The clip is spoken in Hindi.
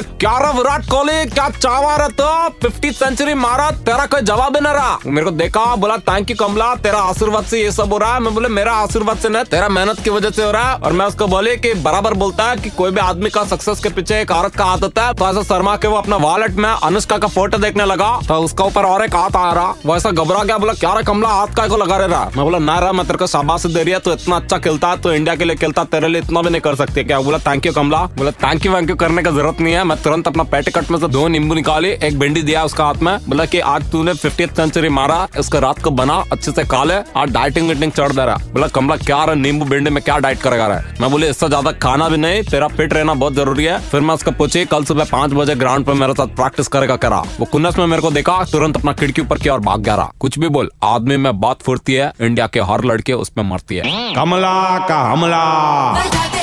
क्या रहा विराट कोहली क्या चावा रहा तो फिफ्टी सेंचुरी मारा, तेरा कोई जवाब ही न रहा। मेरे को देखा, बोला, थैंक यू कमला, तेरा आशीर्वाद से ये सब हो रहा है। मैं बोले, मेरा आशीर्वाद से नहीं, तेरा मेहनत की वजह से हो रहा है। और मैं उसको बोले कि बराबर बोलता है कि कोई भी आदमी का सक्सेस के पीछे एक औरत का हाथ होता है। तो ऐसा शर्मा के वो अपना वॉलेट में अनुष्का का फ़ोटो देखने लगा तो उसका ऊपर और एक हाथ आ रहा। वैसा घबरा गया, बोला, क्या कमला, हाथ का को लगा रहा? मैं बोला, ना रहा मैं तेरे को शाबाश दे रही है तो इतना अच्छा खेलता है तो इंडिया के लिए खेलता तेरे लिए इतना भी नहीं कर सकते, क्या? बोला, थैंक यू कमला। बोला, थैंक यू वैंक यू करने का ज़रूरत नहीं है मैं तुरंत अपना पैटे कट में से दो नींबू निकाली, एक भिंडी दिया उसका हाथ में। बोला की आज तूने फिफ्टी सेंचुरी मारा, इसका रात को बना, अच्छे से खा ले, आज डाइटिंग वीटिंग चढ़ दे रहा। बोला, कमला, क्या रहा नींबू भिंडी में क्या डाइट करेगा रहा है? मैं बोले, इससे ज़्यादा खाना भी नहीं, तेरा फिट रहना बहुत ज़रूरी है। फिर मैं उसका पूछी, कल सुबह पाँच बजे ग्राउंड पे मेरे साथ प्रैक्टिस करेगा करा वो कुन्नस में मेरे को देखा, तुरंत अपना खिड़की ऊपर किया और भाग गया रहा। कुछ भी बोल, आदमी में बात फुर्ती है, इंडिया के हर लड़के उसमें मरती है। कमला का हमला।